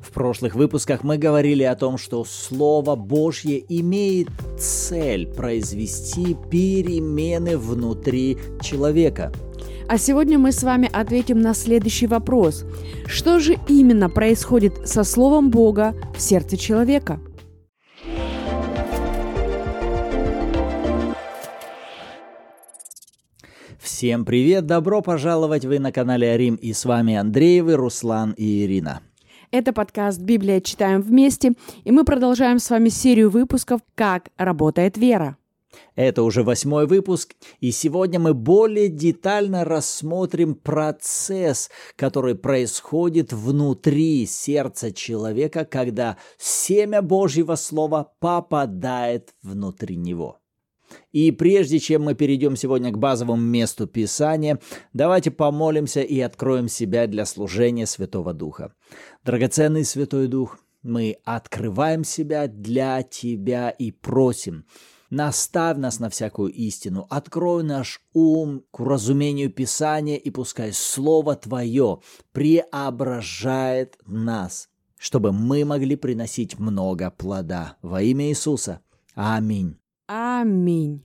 В прошлых выпусках мы говорили о том, что Слово Божье имеет цель произвести перемены внутри человека. А сегодня мы с вами ответим на следующий вопрос. Что же именно происходит со Словом Бога в сердце человека? Всем привет, добро пожаловать, вы на канале Арим и с вами Андреевы, Руслан и Ирина. Это подкаст «Библия. Читаем вместе», и мы продолжаем с вами серию выпусков «Как работает вера». Это уже восьмой выпуск, и сегодня мы более детально рассмотрим процесс, который происходит внутри сердца человека, когда семя Божьего Слова попадает внутри него. И прежде чем мы перейдем сегодня к базовому месту Писания, давайте помолимся и откроем себя для служения Святого Духа. Драгоценный Святой Дух, мы открываем себя для Тебя и просим, наставь нас на всякую истину, открой наш ум к разумению Писания, и пускай Слово Твое преображает нас, чтобы мы могли приносить много плода. Во имя Иисуса. Аминь. Аминь.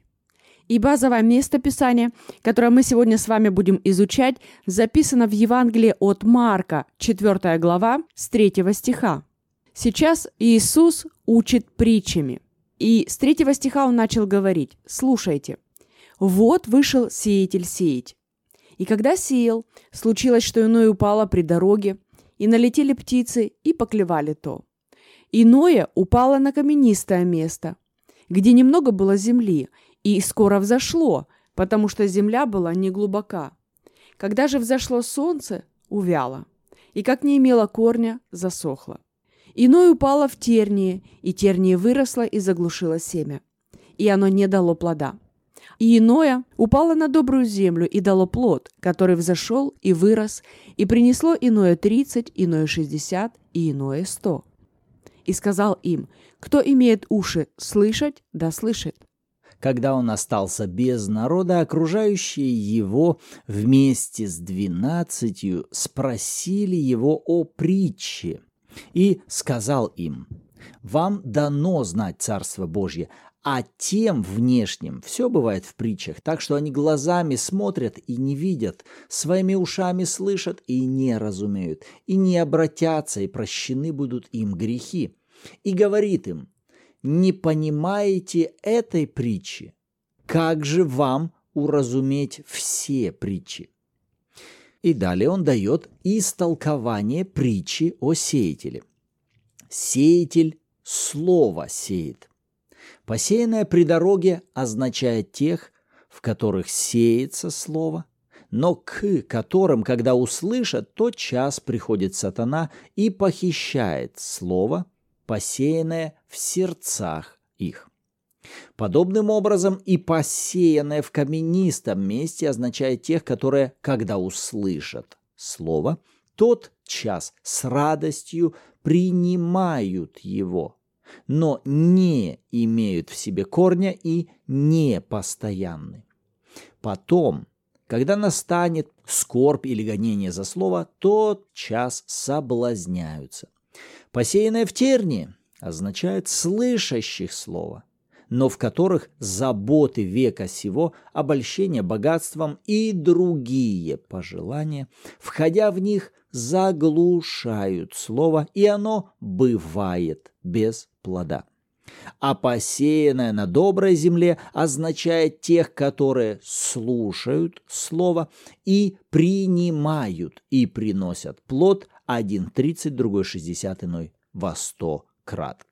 И базовое место Писания, которое мы сегодня с вами будем изучать, записано в Евангелии от Марка, 4 глава, с 3 стиха. Сейчас Иисус учит притчами. И с 3 стиха он начал говорить, слушайте, «Вот вышел сеятель сеять. И когда сеял, случилось, что иное упало при дороге, и налетели птицы, и поклевали то. Иное упало на каменистое место – где немного было земли, и скоро взошло, потому что земля была неглубока. Когда же взошло солнце, увяло, и как не имело корня, засохло. Иное упало в тернии, и терние выросло и заглушило семя, и оно не дало плода. И иное упало на добрую землю и дало плод, который взошел и вырос, и принесло иное тридцать, иное шестьдесят и иное сто. И сказал им, кто имеет уши слышать, да слышит. Когда он остался без народа, окружающие его вместе с двенадцатью спросили его о притче. И сказал им, «Вам дано знать Царство Божье, а тем внешним все бывает в притчах, так что они глазами смотрят и не видят, своими ушами слышат и не разумеют, и не обратятся, и прощены будут им грехи и говорит им, «Не понимаете этой притчи? Как же вам уразуметь все притчи?» И далее он дает истолкование притчи о сеятеле. Сеятель слово сеет. Посеянное при дороге означает тех, в которых сеется слово, но к которым, когда услышат, тот час приходит сатана и похищает слово, посеянное в сердцах их. Подобным образом и посеянное в каменистом месте означает тех, которые, когда услышат слово, тот час с радостью принимают его, но не имеют в себе корня и не постоянны. Потом, когда настанет скорбь или гонение за слово, тот час соблазняются. Посеянное в тернии означает слышащих слова, но в которых заботы века сего, обольщение богатством и другие пожелания, входя в них, заглушают слово, и оно бывает без плода. А посеянное на доброй земле означает тех, которые слушают слово и принимают и приносят плод один 30, другой 60, иной во 100 крат.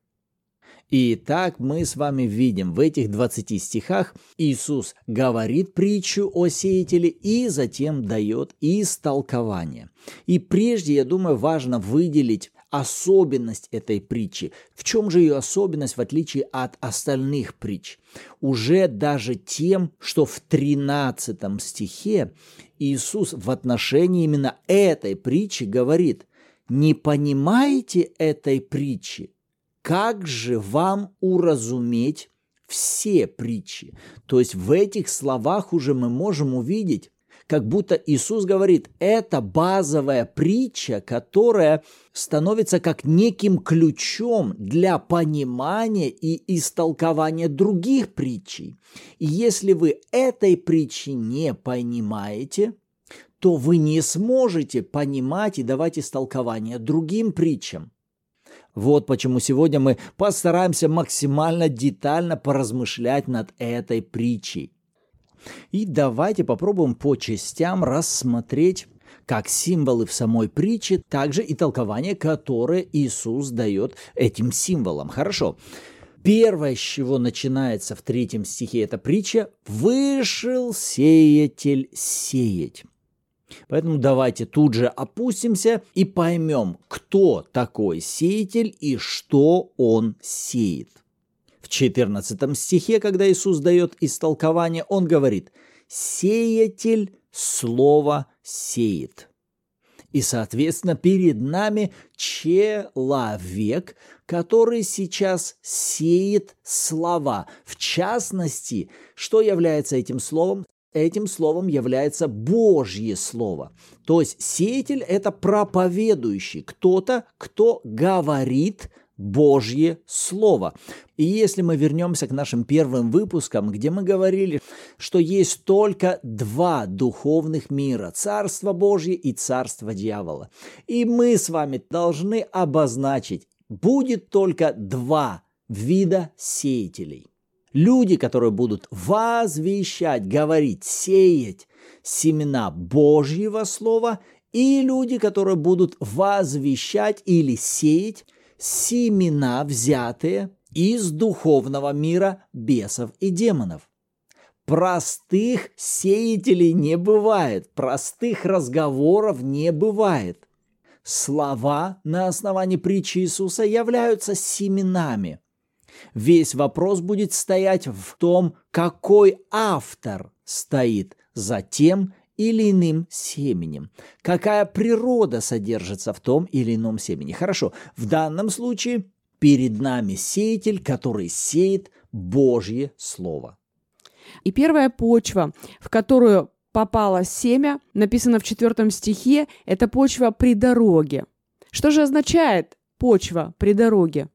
И так мы с вами видим в этих 20 стихах Иисус говорит притчу о сеятеле и затем дает истолкование. И прежде, я думаю, важно выделить особенность этой притчи. В чем же ее особенность в отличие от остальных притч? Уже даже тем, что в 13 стихе Иисус в отношении именно этой притчи говорит, не понимаете этой притчи, как же вам уразуметь все притчи? То есть в этих словах уже мы можем увидеть, как будто Иисус говорит, это базовая притча, которая становится как неким ключом для понимания и истолкования других притчей. И если вы этой притчи не понимаете, то вы не сможете понимать и давать истолкование другим притчам. Вот почему сегодня мы постараемся максимально детально поразмышлять над этой притчей. И давайте попробуем по частям рассмотреть как символы в самой притче, также и толкование, которое Иисус дает этим символам. Хорошо. Первое, с чего начинается в третьем стихе эта притча, «Вышел сеятель сеять». Поэтому давайте тут же опустимся и поймем, кто такой сеятель и что он сеет. В 14 стихе, когда Иисус дает истолкование, он говорит «сеятель слово сеет». И, соответственно, перед нами человек, который сейчас сеет слова. В частности, что является этим словом? этим словом является Божье Слово. То есть сеятель – это проповедующий, кто-то, кто говорит Божье Слово. И если мы вернемся к нашим первым выпускам, где мы говорили, что есть только два духовных мира – Царство Божье и Царство Дьявола. И мы с вами должны обозначить, будет только два вида сеятелей. Люди, которые будут возвещать, говорить, сеять семена Божьего Слова, и люди, которые будут возвещать или сеять семена, взятые из духовного мира бесов и демонов. Простых сеятелей не бывает, простых разговоров не бывает. Слова на основании притчи Иисуса являются семенами, Весь вопрос будет стоять в том, какой автор стоит за тем или иным семенем, какая природа содержится в том или ином семени. Хорошо, в данном случае перед нами сеятель, который сеет Божье Слово. И первая почва, в которую попало семя, написано в четвертом стихе, это почва при дороге. Что же означает почва при дороге?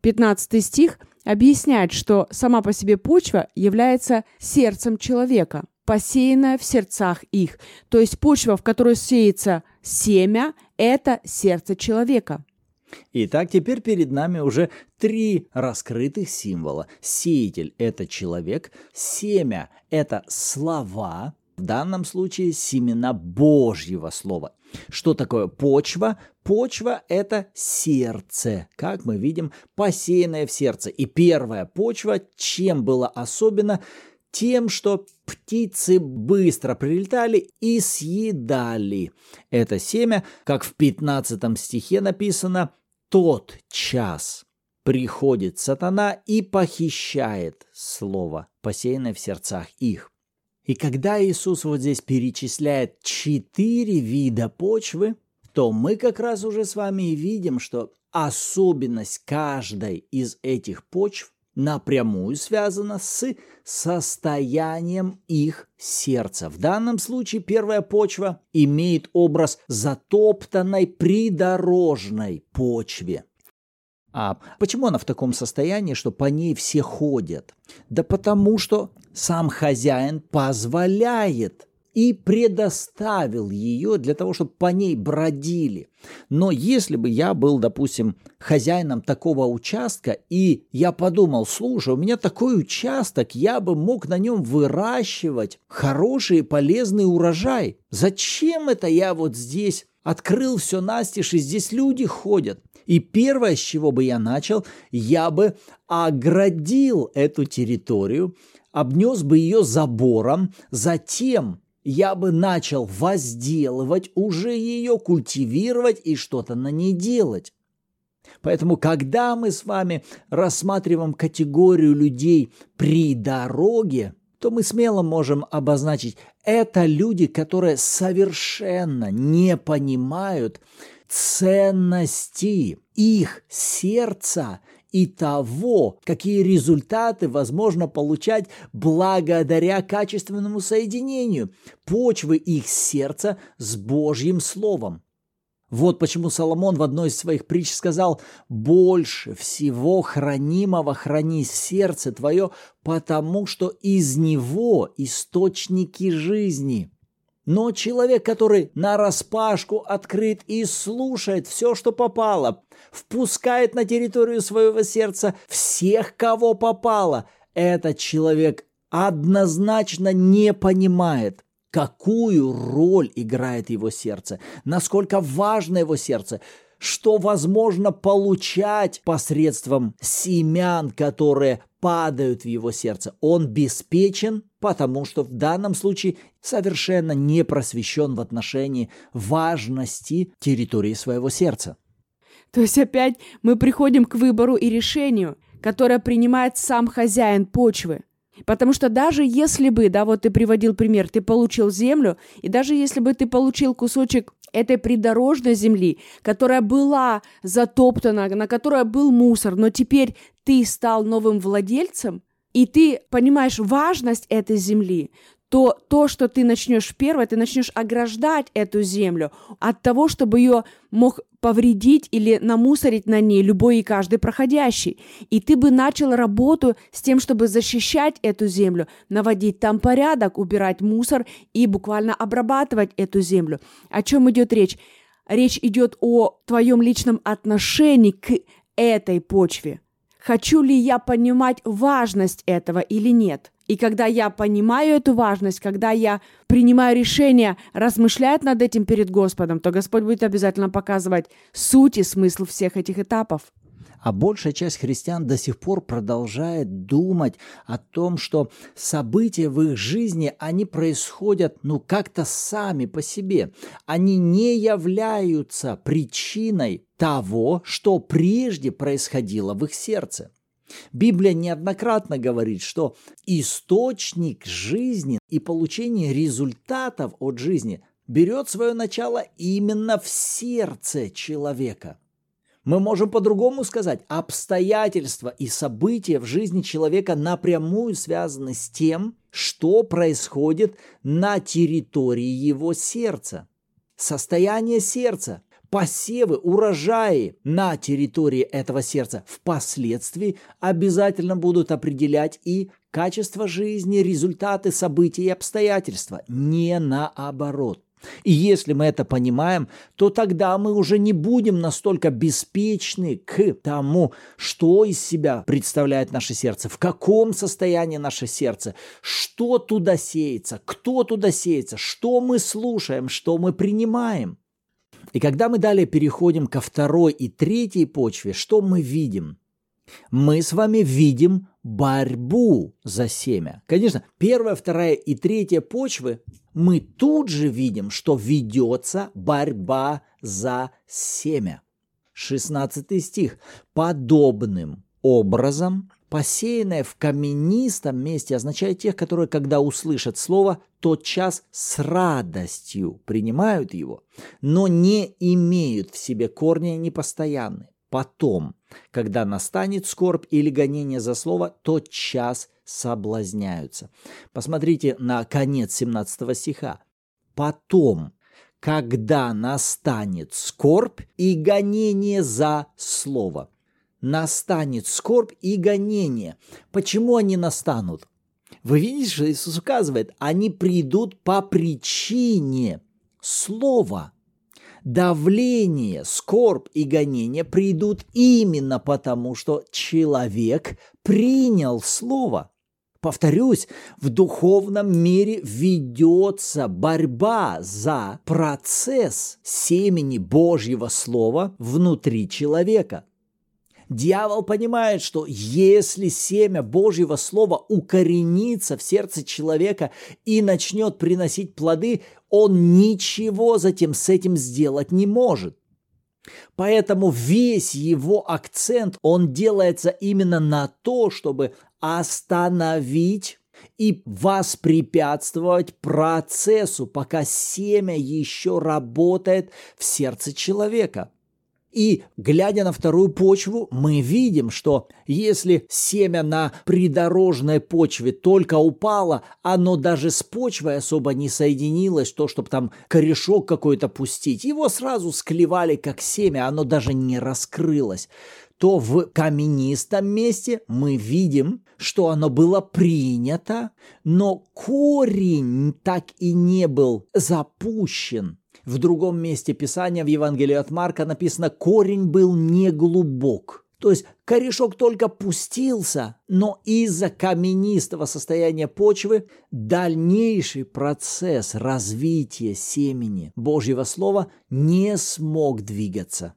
15 стих объясняет, что сама по себе почва является сердцем человека, посеянная в сердцах их. То есть почва, в которой сеется семя, это сердце человека. Итак, теперь перед нами уже три раскрытых символа. Сеятель – это человек, семя – это слова, в данном случае семена Божьего Слова. Что такое почва? Почва – это сердце, как мы видим, посеянное в сердце. И первая почва, чем было особенно, тем, что птицы быстро прилетали и съедали это семя, как в 15 стихе написано, «Тот час приходит сатана и похищает слово, посеянное в сердцах их». И когда Иисус вот здесь перечисляет четыре вида почвы, то мы как раз уже с вами и видим, что особенность каждой из этих почв напрямую связана с состоянием их сердца. В данном случае первая почва имеет образ затоптанной придорожной почве. А почему она в таком состоянии, что по ней все ходят? Да потому что сам хозяин позволяет и предоставил ее для того, чтобы по ней бродили. Но если бы я был, допустим, хозяином такого участка, и я подумал, слушай, у меня такой участок, я бы мог на нем выращивать хороший и полезный урожай. Зачем это я вот здесь открыл все настежь, и здесь люди ходят? И первое, с чего бы я начал, я бы оградил эту территорию, обнес бы ее забором, затем я бы начал возделывать уже ее, культивировать и что-то на ней делать. Поэтому, когда мы с вами рассматриваем категорию людей при дороге, то мы смело можем обозначить, это люди, которые совершенно не понимают ценности их сердца и того, какие результаты возможно получать благодаря качественному соединению почвы их сердца с Божьим Словом. Вот почему Соломон в одной из своих притч сказал «Больше всего хранимого храни сердце твое, потому что из него источники жизни». Но человек, который на распашку открыт и слушает все, что попало, впускает на территорию своего сердца всех, кого попало, этот человек однозначно не понимает, какую роль играет его сердце, насколько важно его сердце, что возможно получать посредством семян, которые падают в его сердце. Он беспечен, потому что в данном случае совершенно не просвещен в отношении важности территории своего сердца. То есть опять мы приходим к выбору и решению, которое принимает сам хозяин почвы. Потому что даже если бы, да, вот ты приводил пример, ты получил землю, и даже если бы ты получил кусочек этой придорожной земли, которая была затоптана, на которой был мусор, но теперь ты стал новым владельцем, и ты понимаешь важность этой земли, то то, что ты начнешь первое, ты начнешь ограждать эту землю от того, чтобы ее мог повредить или намусорить на ней любой и каждый проходящий. И ты бы начал работу с тем, чтобы защищать эту землю, наводить там порядок, убирать мусор и буквально обрабатывать эту землю. О чем идет речь? Речь идет о твоем личном отношении к этой почве. Хочу ли я понимать важность этого или нет? И когда я понимаю эту важность, когда я принимаю решение размышлять над этим перед Господом, то Господь будет обязательно показывать суть и смысл всех этих этапов. А большая часть христиан до сих пор продолжает думать о том, что события в их жизни, они происходят, ну, как-то сами по себе. Они не являются причиной того, что прежде происходило в их сердце. Библия неоднократно говорит, что источник жизни и получение результатов от жизни берет свое начало именно в сердце человека. Мы можем по-другому сказать, обстоятельства и события в жизни человека напрямую связаны с тем, что происходит на территории его сердца. Состояние сердца посевы, урожаи на территории этого сердца впоследствии обязательно будут определять и качество жизни, результаты событий и обстоятельства, не наоборот. И если мы это понимаем, то тогда мы уже не будем настолько беспечны к тому, что из себя представляет наше сердце, в каком состоянии наше сердце, что туда сеется, кто туда сеется, что мы слушаем, что мы принимаем. И когда мы далее переходим ко второй и третьей почве, что мы видим? Мы с вами видим борьбу за семя. Конечно, первая, вторая и третья почвы мы тут же видим, что ведется борьба за семя. 16 стих. Подобным образом посеянное в каменистом месте означает тех, которые, когда услышат слово, тот час с радостью принимают его, но не имеют в себе корня непостоянные. Потом, когда настанет скорбь или гонение за слово, тот час соблазняются. Посмотрите на конец 17 стиха. Потом, когда настанет скорбь и гонение за слово настанет скорбь и гонение. Почему они настанут? Вы видите, что Иисус указывает, они придут по причине слова. Давление, скорбь и гонение придут именно потому, что человек принял слово. Повторюсь, в духовном мире ведется борьба за процесс семени Божьего Слова внутри человека – Дьявол понимает, что если семя Божьего Слова укоренится в сердце человека и начнет приносить плоды, он ничего затем с этим сделать не может. Поэтому весь его акцент, он делается именно на то, чтобы остановить и воспрепятствовать процессу, пока семя еще работает в сердце человека – И, глядя на вторую почву, мы видим, что если семя на придорожной почве только упало, оно даже с почвой особо не соединилось, то, чтобы там корешок какой-то пустить. Его сразу склевали как семя, оно даже не раскрылось то в каменистом месте мы видим, что оно было принято, но корень так и не был запущен. В другом месте Писания в Евангелии от Марка написано «корень был не глубок». То есть корешок только пустился, но из-за каменистого состояния почвы дальнейший процесс развития семени Божьего Слова не смог двигаться.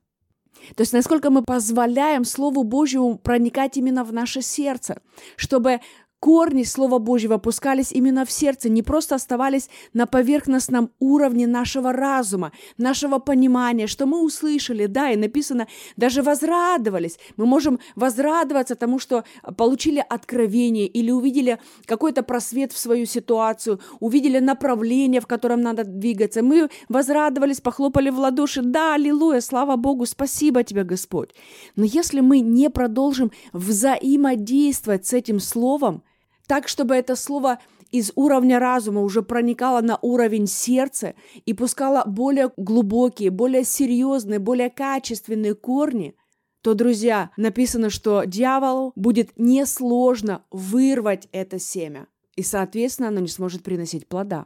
То есть насколько мы позволяем Слову Божьему проникать именно в наше сердце, чтобы корни Слова Божьего опускались именно в сердце, не просто оставались на поверхностном уровне нашего разума, нашего понимания, что мы услышали, да, и написано, даже возрадовались. Мы можем возрадоваться тому, что получили откровение или увидели какой-то просвет в свою ситуацию, увидели направление, в котором надо двигаться. Мы возрадовались, похлопали в ладоши, да, аллилуйя, слава Богу, спасибо тебе, Господь. Но если мы не продолжим взаимодействовать с этим Словом, так, чтобы это слово из уровня разума уже проникало на уровень сердца и пускало более глубокие, более серьезные, более качественные корни, то, друзья, написано, что дьяволу будет несложно вырвать это семя, и, соответственно, оно не сможет приносить плода.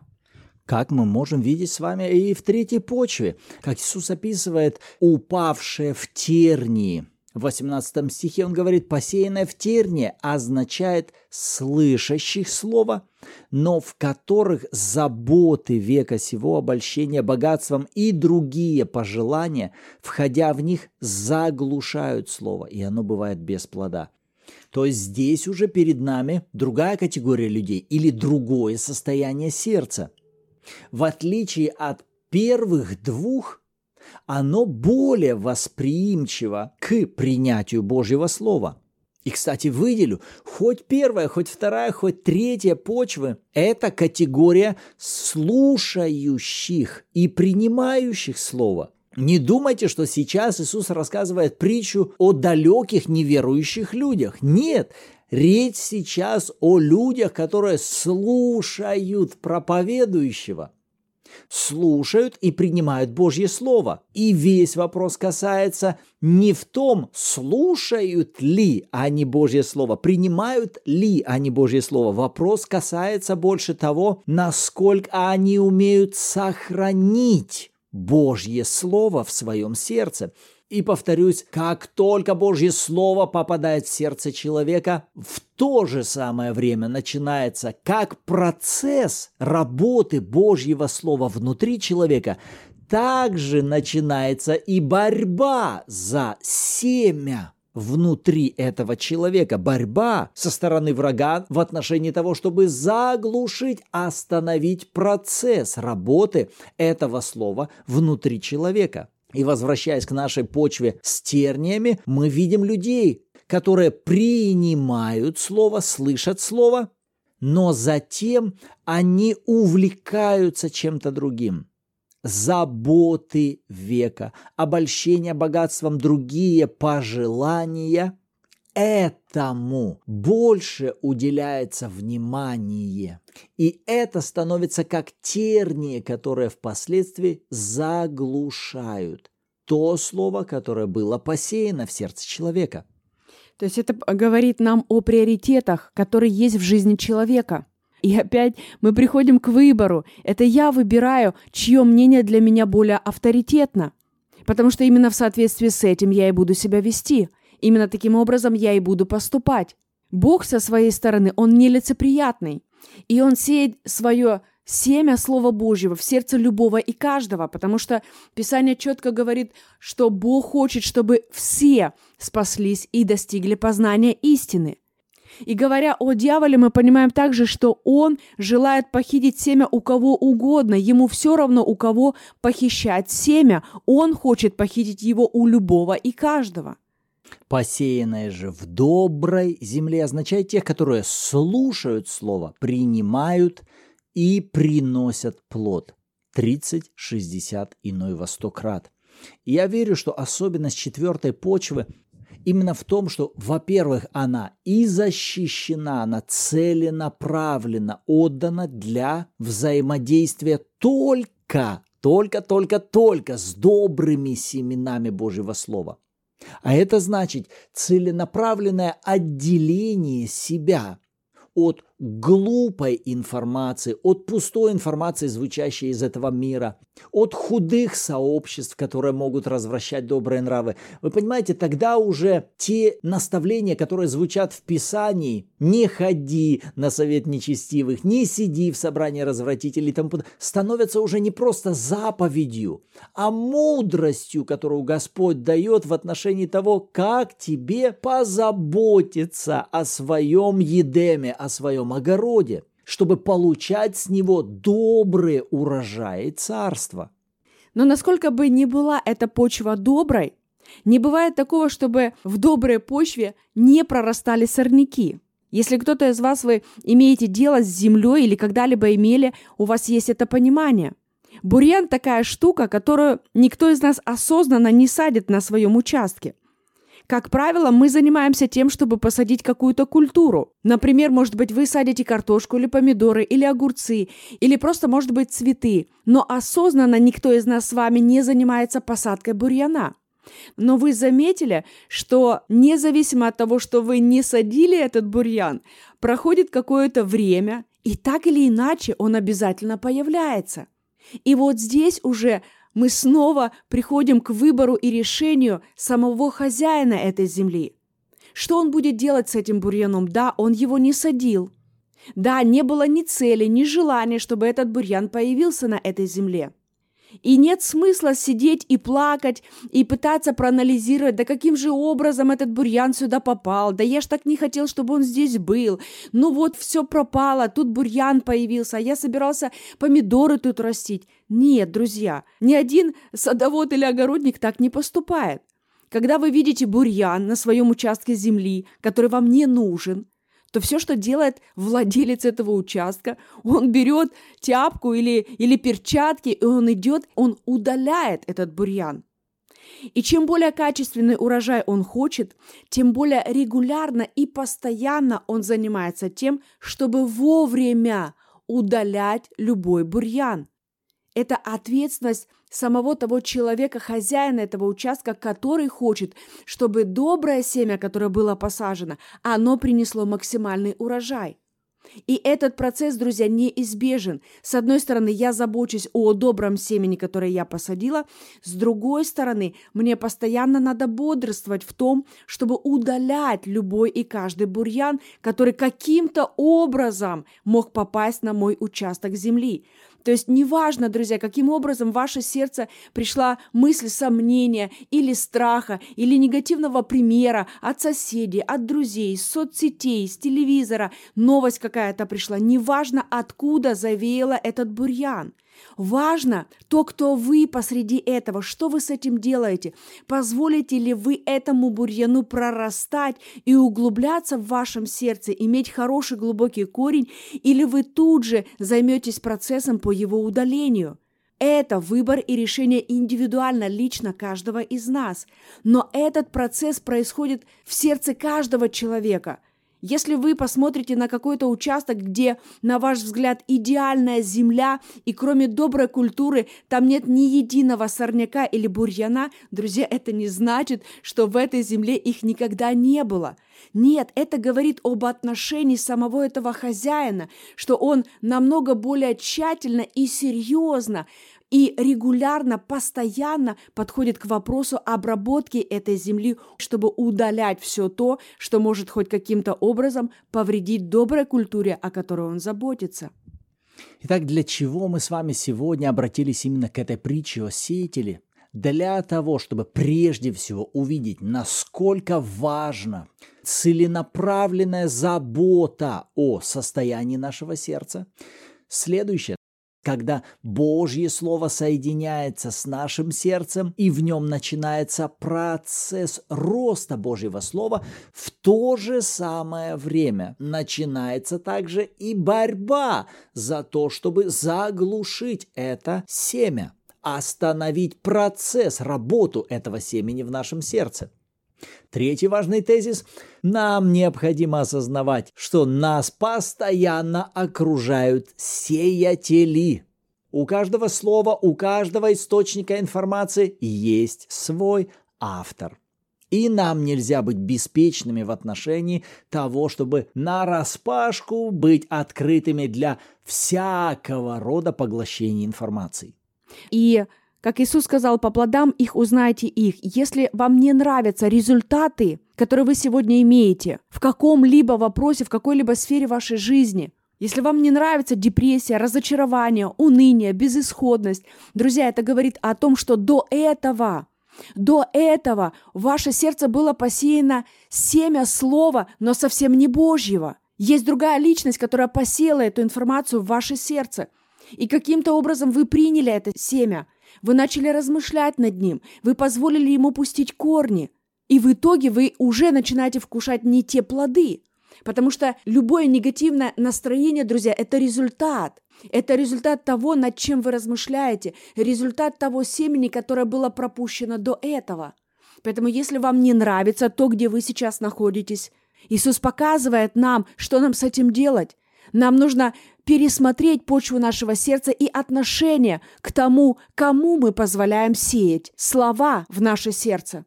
Как мы можем видеть с вами и в третьей почве, как Иисус описывает упавшее в тернии – в 18 стихе он говорит, посеянное в терне означает слышащих слова, но в которых заботы века сего, обольщение богатством и другие пожелания, входя в них, заглушают слово, и оно бывает без плода. То есть здесь уже перед нами другая категория людей или другое состояние сердца. В отличие от первых двух, оно более восприимчиво к принятию Божьего Слова. И, кстати, выделю, хоть первая, хоть вторая, хоть третья почвы – это категория слушающих и принимающих Слово. Не думайте, что сейчас Иисус рассказывает притчу о далеких неверующих людях. Нет, речь сейчас о людях, которые слушают проповедующего – слушают и принимают Божье Слово. И весь вопрос касается не в том, слушают ли они Божье Слово, принимают ли они Божье Слово. Вопрос касается больше того, насколько они умеют сохранить Божье Слово в своем сердце. И повторюсь, как только Божье Слово попадает в сердце человека, в то же самое время начинается как процесс работы Божьего Слова внутри человека, также начинается и борьба за семя внутри этого человека, борьба со стороны врага в отношении того, чтобы заглушить, остановить процесс работы этого слова внутри человека. И возвращаясь к нашей почве с терниями, мы видим людей, которые принимают слово, слышат слово, но затем они увлекаются чем-то другим. Заботы века, обольщение богатством, другие пожелания – этому больше уделяется внимание. И это становится как тернии, которые впоследствии заглушают то слово, которое было посеяно в сердце человека. То есть это говорит нам о приоритетах, которые есть в жизни человека. И опять мы приходим к выбору. Это я выбираю, чье мнение для меня более авторитетно. Потому что именно в соответствии с этим я и буду себя вести – Именно таким образом я и буду поступать. Бог со своей стороны, Он нелицеприятный. И Он сеет свое семя Слова Божьего в сердце любого и каждого, потому что Писание четко говорит, что Бог хочет, чтобы все спаслись и достигли познания истины. И говоря о дьяволе, мы понимаем также, что он желает похитить семя у кого угодно. Ему все равно, у кого похищать семя. Он хочет похитить его у любого и каждого. Посеянное же в доброй земле означает тех, которые слушают Слово, принимают и приносят плод. 30, 60, иной во 100 крат. И я верю, что особенность четвертой почвы именно в том, что, во-первых, она и защищена, она целенаправленно отдана для взаимодействия только, только, только, только с добрыми семенами Божьего Слова. А это значит целенаправленное отделение себя от глупой информации, от пустой информации, звучащей из этого мира, от худых сообществ, которые могут развращать добрые нравы. Вы понимаете, тогда уже те наставления, которые звучат в Писании, не ходи на совет нечестивых, не сиди в собрании развратителей, тому, становятся уже не просто заповедью, а мудростью, которую Господь дает в отношении того, как тебе позаботиться о своем едеме, о своем огороде, чтобы получать с него добрые урожаи царства. Но насколько бы ни была эта почва доброй, не бывает такого, чтобы в доброй почве не прорастали сорняки. Если кто-то из вас вы имеете дело с землей или когда-либо имели, у вас есть это понимание. Бурьян такая штука, которую никто из нас осознанно не садит на своем участке. Как правило, мы занимаемся тем, чтобы посадить какую-то культуру. Например, может быть, вы садите картошку или помидоры, или огурцы, или просто, может быть, цветы. Но осознанно никто из нас с вами не занимается посадкой бурьяна. Но вы заметили, что независимо от того, что вы не садили этот бурьян, проходит какое-то время, и так или иначе он обязательно появляется. И вот здесь уже мы снова приходим к выбору и решению самого хозяина этой земли. Что он будет делать с этим бурьяном? Да, он его не садил. Да, не было ни цели, ни желания, чтобы этот бурьян появился на этой земле. И нет смысла сидеть и плакать, и пытаться проанализировать, да каким же образом этот бурьян сюда попал, да я ж так не хотел, чтобы он здесь был. Ну вот, все пропало, тут бурьян появился, а я собирался помидоры тут растить. Нет, друзья, ни один садовод или огородник так не поступает. Когда вы видите бурьян на своем участке земли, который вам не нужен, то все, что делает владелец этого участка, он берет тяпку или, или перчатки, и он идет, он удаляет этот бурьян. И чем более качественный урожай он хочет, тем более регулярно и постоянно он занимается тем, чтобы вовремя удалять любой бурьян. Это ответственность самого того человека, хозяина этого участка, который хочет, чтобы доброе семя, которое было посажено, оно принесло максимальный урожай. И этот процесс, друзья, неизбежен. С одной стороны, я забочусь о добром семени, которое я посадила. С другой стороны, мне постоянно надо бодрствовать в том, чтобы удалять любой и каждый бурьян, который каким-то образом мог попасть на мой участок земли. То есть неважно, друзья, каким образом в ваше сердце пришла мысль сомнения или страха, или негативного примера от соседей, от друзей, с соцсетей, с телевизора, новость какая-то пришла, неважно, откуда завеяла этот бурьян. Важно то, кто вы посреди этого, что вы с этим делаете. Позволите ли вы этому бурьяну прорастать и углубляться в вашем сердце, иметь хороший глубокий корень, или вы тут же займетесь процессом по его удалению? Это выбор и решение индивидуально, лично каждого из нас. Но этот процесс происходит в сердце каждого человека – если вы посмотрите на какой-то участок, где, на ваш взгляд, идеальная земля, и кроме доброй культуры там нет ни единого сорняка или бурьяна, друзья, это не значит, что в этой земле их никогда не было. Нет, это говорит об отношении самого этого хозяина, что он намного более тщательно и серьезно и регулярно, постоянно подходит к вопросу обработки этой земли, чтобы удалять все то, что может хоть каким-то образом повредить доброй культуре, о которой он заботится. Итак, для чего мы с вами сегодня обратились именно к этой притче о сеятеле? Для того, чтобы прежде всего увидеть, насколько важна целенаправленная забота о состоянии нашего сердца. Следующее когда Божье Слово соединяется с нашим сердцем, и в нем начинается процесс роста Божьего Слова, в то же самое время начинается также и борьба за то, чтобы заглушить это семя. остановить процесс, работу этого семени в нашем сердце. Третий важный тезис. Нам необходимо осознавать, что нас постоянно окружают сеятели. У каждого слова, у каждого источника информации есть свой автор. И нам нельзя быть беспечными в отношении того, чтобы на распашку быть открытыми для всякого рода поглощения информации. И как Иисус сказал, по плодам их узнаете их. Если вам не нравятся результаты, которые вы сегодня имеете в каком-либо вопросе, в какой-либо сфере вашей жизни, если вам не нравится депрессия, разочарование, уныние, безысходность, друзья, это говорит о том, что до этого до этого ваше сердце было посеяно семя слова, но совсем не Божьего. Есть другая личность, которая посеяла эту информацию в ваше сердце. И каким-то образом вы приняли это семя. Вы начали размышлять над ним. Вы позволили ему пустить корни. И в итоге вы уже начинаете вкушать не те плоды. Потому что любое негативное настроение, друзья, это результат. Это результат того, над чем вы размышляете, результат того семени, которое было пропущено до этого. Поэтому если вам не нравится то, где вы сейчас находитесь, Иисус показывает нам, что нам с этим делать. Нам нужно пересмотреть почву нашего сердца и отношение к тому, кому мы позволяем сеять слова в наше сердце.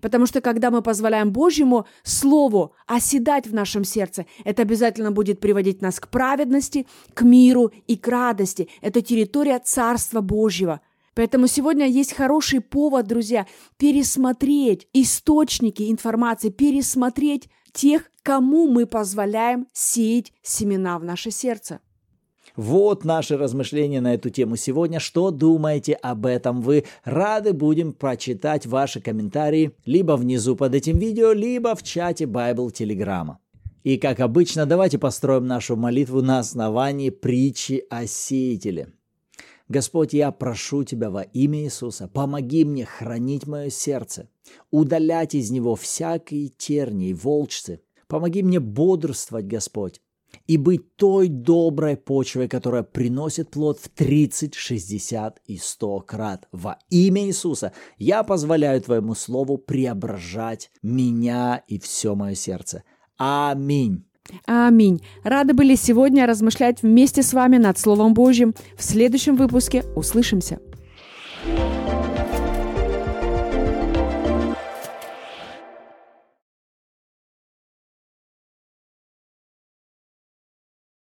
Потому что когда мы позволяем Божьему Слову оседать в нашем сердце, это обязательно будет приводить нас к праведности, к миру и к радости. Это территория Царства Божьего. Поэтому сегодня есть хороший повод, друзья, пересмотреть источники информации, пересмотреть тех, кому мы позволяем сеять семена в наше сердце. Вот наши размышления на эту тему сегодня. Что думаете об этом вы? Рады будем прочитать ваши комментарии либо внизу под этим видео, либо в чате Bible Телеграма. И как обычно, давайте построим нашу молитву на основании притчи о сеятеле. Господь, я прошу Тебя во имя Иисуса, помоги мне хранить мое сердце, удалять из него всякие тернии, волчцы. Помоги мне бодрствовать, Господь, и быть той доброй почвой, которая приносит плод в 30, 60 и 100 крат. Во имя Иисуса я позволяю Твоему Слову преображать меня и все мое сердце. Аминь. Аминь. Рады были сегодня размышлять вместе с вами над Словом Божьим. В следующем выпуске услышимся.